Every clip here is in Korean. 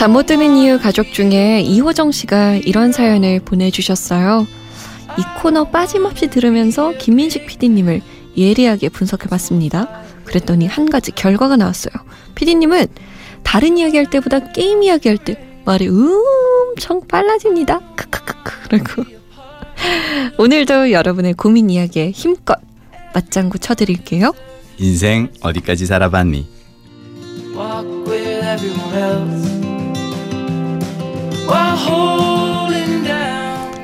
잠 못 드는 이유 가족 중에 이호정 씨가 이런 사연을 보내주셨어요. 이 코너 빠짐없이 들으면서 김민식 PD님을 예리하게 분석해봤습니다. 그랬더니 한 가지 결과가 나왔어요. PD님은 다른 이야기 할 때보다 게임 이야기 할 때 말이 엄청 빨라집니다. 크크크크. 그리고 오늘도 여러분의 고민 이야기에 힘껏 맞장구 쳐드릴게요. 인생 어디까지 살아봤니?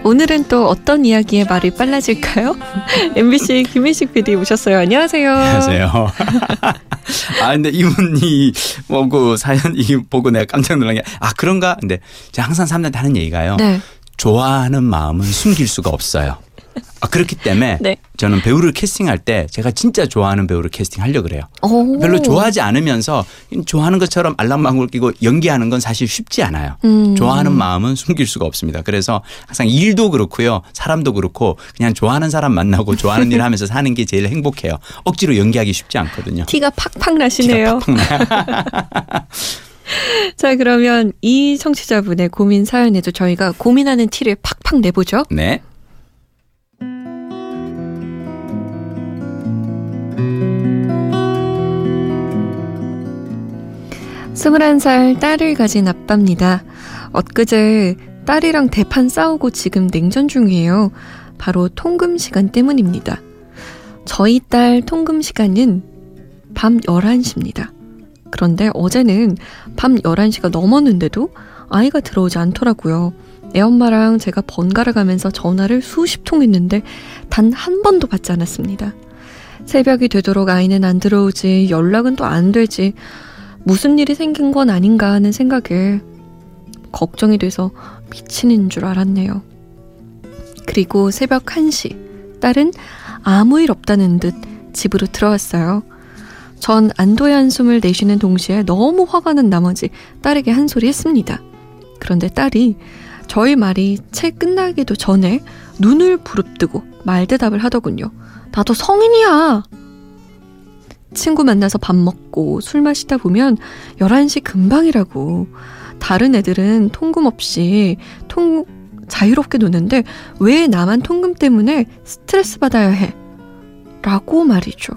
오늘은 또 어떤 이야기에 말이 빨라질까요? MBC 김민식 PD 모셨어요. 안녕하세요. 안녕하세요. 아 근데 이분이 뭐그 사연 이 보고 내가 깜짝 놀란 게 아 그런가? 근데 제가 항상 사람들한테 하는 얘기가요. 네. 좋아하는 마음은 숨길 수가 없어요. 아, 그렇기 때문에 네. 저는 배우를 캐스팅할 때 제가 진짜 좋아하는 배우를 캐스팅하려고 그래요. 오. 별로 좋아하지 않으면서 좋아하는 것처럼 알랑방울 끼고 연기하는 건 사실 쉽지 않아요. 음. 좋아하는 마음은 숨길 수가 없습니다. 그래서 항상 일도 그렇고요. 사람도 그렇고 그냥 좋아하는 사람 만나고 좋아하는 일 하면서 사는 게 제일 행복해요. 억지로 연기하기 쉽지 않거든요. 티가 팍팍 나시네요. 자, 그러면 이 청취자분의 고민 사연에도 저희가 고민하는 티를 팍팍 내보죠. 네. 스물한 살 딸을 가진 아빠입니다. 엊그제 딸이랑 대판 싸우고 지금 냉전 중이에요. 바로 통금 시간 때문입니다. 저희 딸 통금 시간은 밤 11시입니다. 그런데 어제는 밤 11시가 넘었는데도 아이가 들어오지 않더라고요. 애 엄마랑 제가 번갈아 가면서 전화를 수십 통 했는데 단 한 번도 받지 않았습니다. 새벽이 되도록 아이는 안 들어오지, 연락은 또 안 되지, 무슨 일이 생긴 건 아닌가 하는 생각에 걱정이 돼서 미치는 줄 알았네요. 그리고 새벽 1시, 딸은 아무 일 없다는 듯 집으로 들어왔어요. 전 안도의 한숨을 내쉬는 동시에 너무 화가 난 나머지 딸에게 한 소리 했습니다. 그런데 딸이 저희 말이 채 끝나기도 전에 눈을 부릅뜨고 말대답을 하더군요. 나도 성인이야! 친구 만나서 밥 먹고 술 마시다 보면 11시 금방이라고. 다른 애들은 통금 없이 통, 자유롭게 노는데 왜 나만 통금 때문에 스트레스 받아야 해? 라고 말이죠.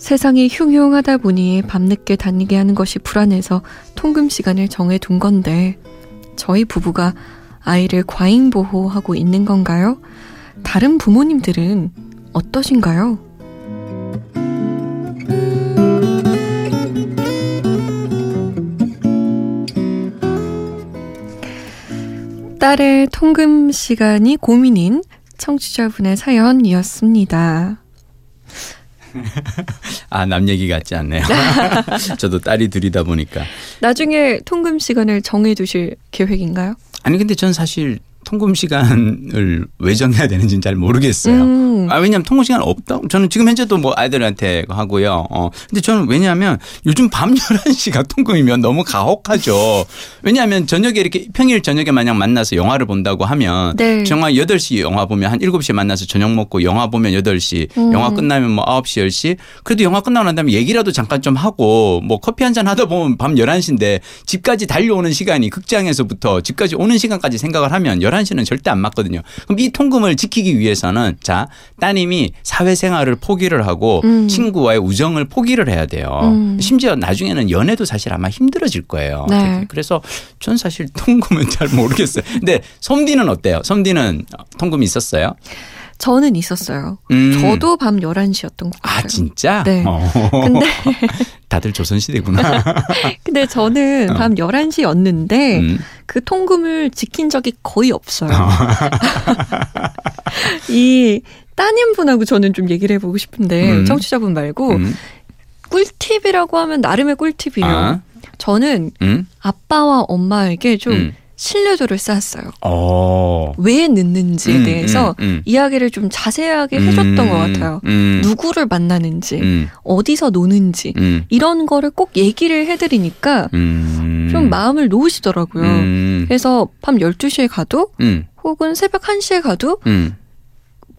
세상이 흉흉하다 보니 밤늦게 다니게 하는 것이 불안해서 통금 시간을 정해둔 건데 저희 부부가 아이를 과잉 보호하고 있는 건가요? 다른 부모님들은 어떠신가요? 딸의 통금 시간이 고민인 청취자분의 사연이었습니다. 아, 남 얘기 같지 않네요. 저도 딸이 둘이다 보니까. 나중에 통금 시간을 정해 두실 계획인가요? 아니, 근데 전 사실 통금 시간을 왜 정해야 되는지는 잘 모르겠어요. 음. 아, 왜냐면 통금 시간 없다? 저는 지금 현재도 뭐 아이들한테 하고요. 어, 근데 저는 왜냐하면 요즘 밤 11시가 통금이면 너무 가혹하죠. 왜냐하면 저녁에 이렇게 평일 저녁에 만약 만나서 영화를 본다고 하면 네. 정말 8시 영화 보면 한 7시에 만나서 저녁 먹고 영화 보면 8시, 음. 영화 끝나면 뭐 9시, 10시. 그래도 영화 끝나고 난 다음에 얘기라도 잠깐 좀 하고 뭐 커피 한 잔 하다 보면 밤 11시인데 집까지 달려오는 시간이 극장에서부터 집까지 오는 시간까지 생각을 하면 11 시는 절대 안 맞거든요. 그럼 이 통금을 지키기 위해서는 자, 따님이 사회생활을 포기를 하고 음. 친구와의 우정을 포기를 해야 돼요. 음. 심지어 나중에는 연애도 사실 아마 힘들어질 거예요. 네. 그래서 전 사실 통금은 잘 모르겠어요. 근데 솜디는 어때요? 솜디는 통금이 있었어요? 저는 있었어요. 음. 저도 밤 11시였던 것 같아요. 아 진짜? 네. 어. 근데 다들 조선시대구나. 근데 저는 밤 11시였는데 음. 그 통금을 지킨 적이 거의 없어요. 이 따님분하고 저는 좀 얘기를 해보고 싶은데 음. 청취자분 말고 음. 꿀팁이라고 하면 나름의 꿀팁이에요. 아. 저는 음. 아빠와 엄마에게 좀 음. 신뢰도를 쌓았어요. 어. 왜 늦는지에 음, 대해서 음, 음. 이야기를 좀 자세하게 해줬던 음, 것 같아요. 음. 누구를 만나는지, 음. 어디서 노는지, 음. 이런 거를 꼭 얘기를 해드리니까 음. 좀 마음을 놓으시더라고요. 음. 그래서 밤 12시에 가도 음. 혹은 새벽 1시에 가도 음.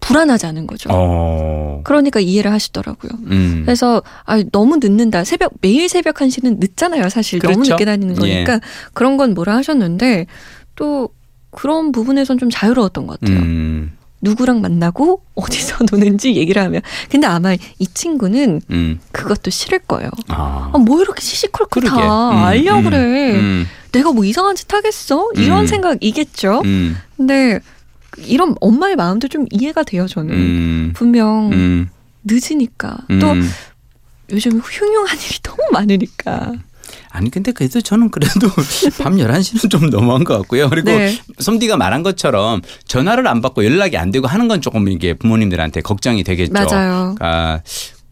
불안하지 않은 거죠. 어. 그러니까 이해를 하시더라고요. 음. 그래서 아 너무 늦는다. 새벽 매일 새벽 1시는 늦잖아요. 사실 너무 그렇죠. 늦게 다니는 거니까 그런 건 뭐라 하셨는데 또 그런 부분에선 좀 자유로웠던 것 같아요. 음. 누구랑 만나고 어디서 노는지 얘기를 하면 근데 아마 이 친구는 음. 그것도 싫을 거예요. 아. 아, 뭐 이렇게 시시콜콜 그러게. 다 음, 알려 음, 그래. 음. 내가 뭐 이상한 짓 하겠어? 이런 음. 생각이겠죠. 음. 근데 이런 엄마의 마음도 좀 이해가 돼요. 저는 음. 분명 음. 늦으니까 음. 또 요즘 흉흉한 일이 너무 많으니까. 아니 근데 그래도 저는 그래도 밤 11시는 좀 너무한 것 같고요. 그리고 네. 솜디가 말한 것처럼 전화를 안 받고 연락이 안 되고 하는 건 조금 이게 부모님들한테 걱정이 되겠죠. 맞아요. 아,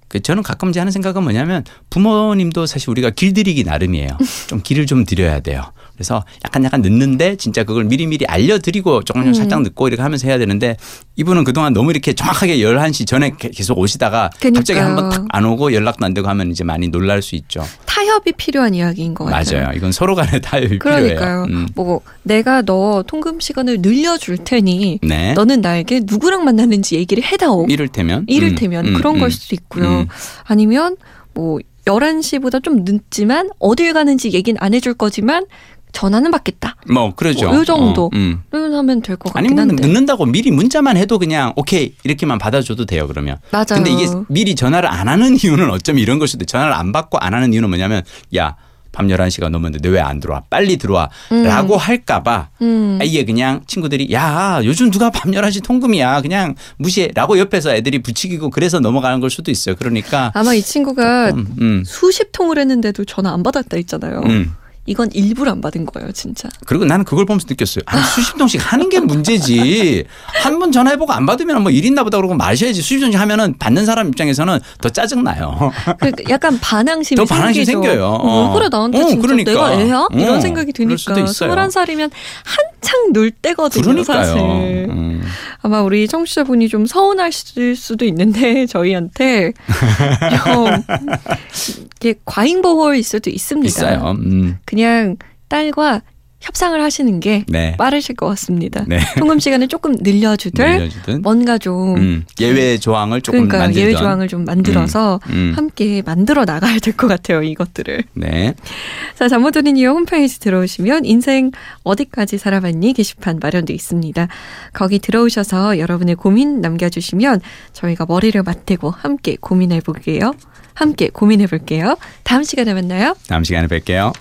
그 저는 가끔 이제 하는 생각은 뭐냐면 부모님도 사실 우리가 길들이기 나름이에요. 좀 길을 좀 드려야 돼요. 그래서 약간 약간 늦는데 진짜 그걸 미리미리 알려드리고 조금 좀 음. 살짝 늦고 이렇게 하면서 해야 되는데 이분은 그동안 너무 이렇게 정확하게 11시 전에 게- 계속 오시다가 갑자기 그러니까요. 한번 탁 안 오고 연락도 안 되고 하면 이제 많이 놀랄 수 있죠. 타협이 필요한 이야기인 것 같아요. 맞아요. 이건 서로 간의 타협이 그러니까요. 필요해요. 음. 뭐 내가 너 통금 시간을 늘려줄 테니 네. 너는 나에게 누구랑 만나는지 얘기를 해다오. 이를테면 이를테면 음, 그런 음, 걸 음. 수도 있고요. 음. 아니면 뭐 11시보다 좀 늦지만 어딜 가는지 얘기는 안 해줄 거지만 전화는 받겠다. 뭐 그러죠. 뭐 이 정도. 어, 음. 하면 될 것 같긴 아니면 한데. 늦는다고 미리 문자만 해도 그냥 오케이 이렇게만 받아줘도 돼요 그러면. 맞아요. 근데 이게 미리 전화를 안 하는 이유는 어쩌면 이런 걸 수도 있어요. 전화를 안 받고 안 하는 이유는 뭐냐면 야 밤 11시가 넘었는데 너왜안 들어와? 빨리 들어와. 음. 라고 할까봐 음. 아예 그냥 친구들이 야 요즘 누가 밤 11시 통금이야. 그냥 무시해. 라고 옆에서 애들이 부추기고 그래서 넘어가는 걸 수도 있어요. 그러니까 아마 이 친구가 음, 음, 수십 통을 했는데도 전화 안 받았다 했잖아요. 음. 이건 일부러 안 받은 거예요, 진짜. 그리고 나는 그걸 보면서 느꼈어요. 아, 수십 통씩 하는 게 문제지. 한 번 전화해보고 안 받으면 뭐일 있나 보다 그러고 마셔야지. 수십 통씩 하면은 받는 사람 입장에서는 더 짜증나요. 그 약간 반항심이 더 반항심 생기죠. 생겨요. 어, 왜 그래 나한테 어, 진짜 그러니까. 내가 애야? 이런 어, 생각이 드니까 수도 있어요. 21살이면 한창 놀 때거든요, 그러니까요. 사실. 음. 아마 우리 청취자분이 좀 서운하실 수도 있는데 저희한테 좀 이게 과잉 보호일 수도 있습니다. 있어요. 음. 그냥 딸과 협상을 하시는 게 네. 빠르실 것 같습니다. 네. 통금 시간을 조금 늘려주들 늘려주든. 뭔가 좀 음. 예외 조항을 조금 그러니까 만들던. 예외 조항을 좀 만들어서 음. 함께 만들어 나가야 될 것 같아요. 이것들을. 네. 자, 들은 이유 홈페이지 들어오시면 인생 어디까지 살아봤니 게시판 마련돼 있습니다. 거기 들어오셔서 여러분의 고민 남겨주시면 저희가 머리를 맞대고 함께 고민해 볼게요. 함께 고민해 볼게요. 다음 시간에 만나요. 다음 시간에 뵐게요.